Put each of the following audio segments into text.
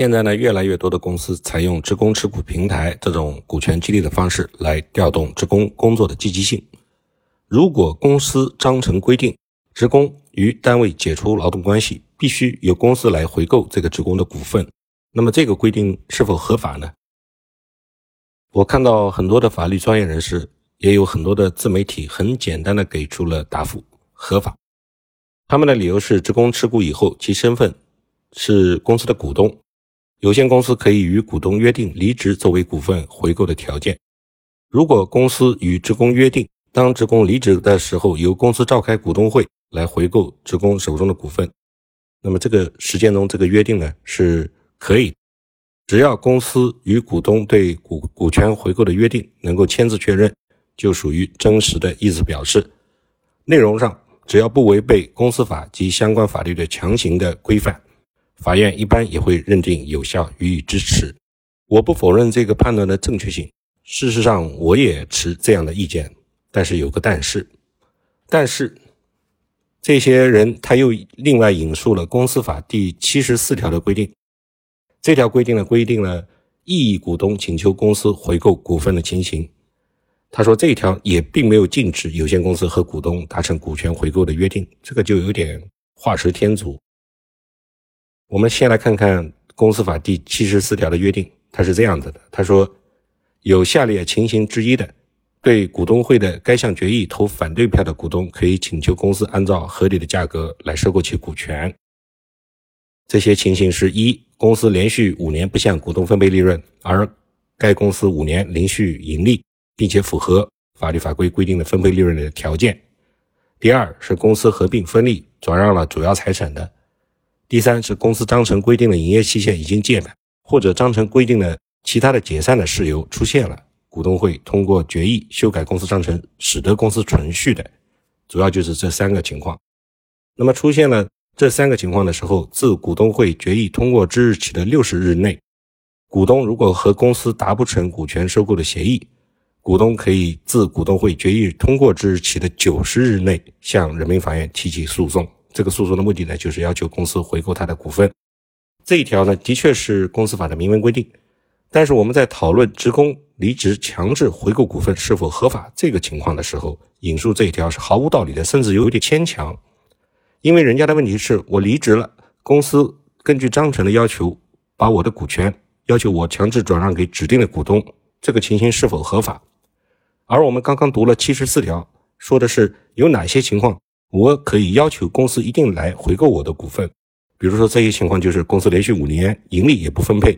现在呢，越来越多的公司采用职工持股平台这种股权激励的方式来调动职工工作的积极性。如果公司章程规定，职工与单位解除劳动关系，必须由公司来回购这个职工的股份，那么这个规定是否合法呢？我看到很多的法律专业人士，也有很多的自媒体，很简单的给出了答复：合法。他们的理由是，职工持股以后，其身份是公司的股东。有限公司可以与股东约定离职作为股份回购的条件。如果公司与职工约定，当职工离职的时候，由公司召开股东会来回购职工手中的股份，那么这个实践中这个约定呢是可以，只要公司与股东对股股权回购的约定能够签字确认，就属于真实的意思表示。内容上只要不违背公司法及相关法律的强行的规范。法院一般也会认定有效，予以支持。我不否认这个判断的正确性，事实上我也持这样的意见。但是有个但是，但是这些人他又另外引述了公司法第七十四条的规定，这条规定呢规定了异议股东请求公司回购股份的情形。他说这一条也并没有禁止有限公司和股东达成股权回购的约定，这个就有点画蛇添足。我们先来看看公司法第七十四条的约定，它是这样子的：他说，有下列情形之一的，对股东会的该项决议投反对票的股东，可以请求公司按照合理的价格来收购其股权。这些情形是：一、公司连续五年不向股东分配利润，而该公司五年连续盈利，并且符合法律法规规定的分配利润的条件；第二是公司合并分立转让了主要财产的。第三是公司章程规定的营业期限已经届满，或者章程规定的其他的解散的事由出现了，股东会通过决议修改公司章程，使得公司存续的，主要就是这三个情况。那么出现了这三个情况的时候，自股东会决议通过之日起的六十日内，股东如果和公司达不成股权收购的协议，股东可以自股东会决议通过之日起的九十日内向人民法院提起诉讼。这个诉讼的目的呢，就是要求公司回购他的股份。这一条呢，的确是公司法的明文规定。但是我们在讨论职工离职强制回购股份是否合法这个情况的时候，引述这一条是毫无道理的，甚至有点牵强。因为人家的问题是我离职了，公司根据章程的要求，把我的股权要求我强制转让给指定的股东，这个情形是否合法？而我们刚刚读了七十四条，说的是有哪些情况？我可以要求公司一定来回购我的股份，比如说这些情况就是公司连续五年盈利也不分配，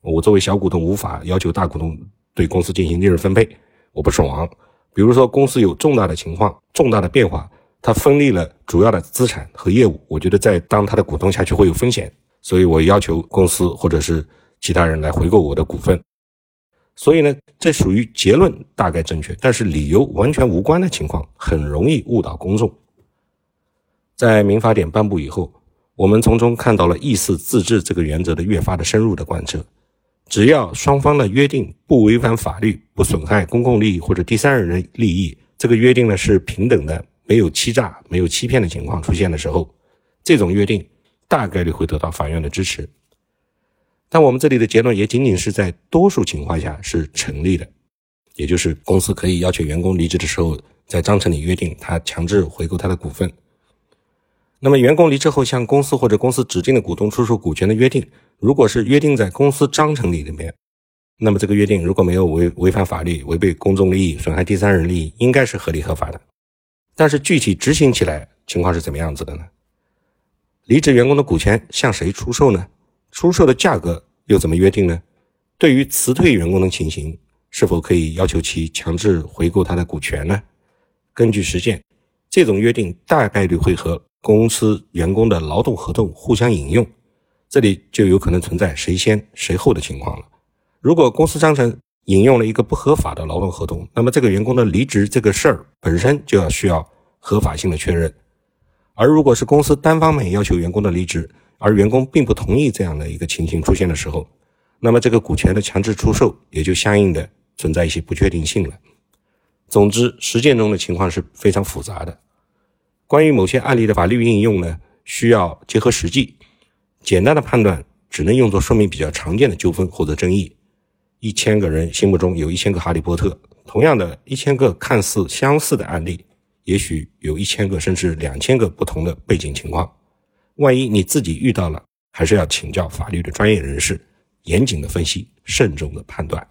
我作为小股东无法要求大股东对公司进行利润分配，我不爽。比如说公司有重大的情况、重大的变化，它分立了主要的资产和业务，我觉得再当他的股东下去会有风险，所以我要求公司或者是其他人来回购我的股份。所以呢，这属于结论大概正确，但是理由完全无关的情况，很容易误导公众。在民法典颁布以后，我们从中看到了意思自治这个原则的越发的深入的贯彻。只要双方的约定不违反法律，不损害公共利益或者第三人的利益，这个约定呢是平等的，没有欺诈、没有欺骗的情况出现的时候，这种约定大概率会得到法院的支持。但我们这里的结论也仅仅是在多数情况下是成立的，也就是公司可以要求员工离职的时候，在章程里约定他强制回购他的股份。那么，员工离职后向公司或者公司指定的股东出售股权的约定，如果是约定在公司章程里面，那么这个约定如果没有违违反法律、违背公众利益、损害第三人利益，应该是合理合法的。但是具体执行起来情况是怎么样子的呢？离职员工的股权向谁出售呢？出售的价格又怎么约定呢？对于辞退员工的情形，是否可以要求其强制回购他的股权呢？根据实践，这种约定大概率会和公司员工的劳动合同互相引用，这里就有可能存在谁先谁后的情况了。如果公司章程引用了一个不合法的劳动合同，那么这个员工的离职这个事儿本身就要需要合法性的确认。而如果是公司单方面要求员工的离职，而员工并不同意这样的一个情形出现的时候，那么这个股权的强制出售也就相应的存在一些不确定性了。总之，实践中的情况是非常复杂的。关于某些案例的法律应用呢，需要结合实际，简单的判断只能用作说明比较常见的纠纷或者争议。一千个人心目中有一千个哈利波特，同样的一千个看似相似的案例，也许有一千个甚至两千个不同的背景情况。万一你自己遇到了，还是要请教法律的专业人士，严谨的分析，慎重的判断。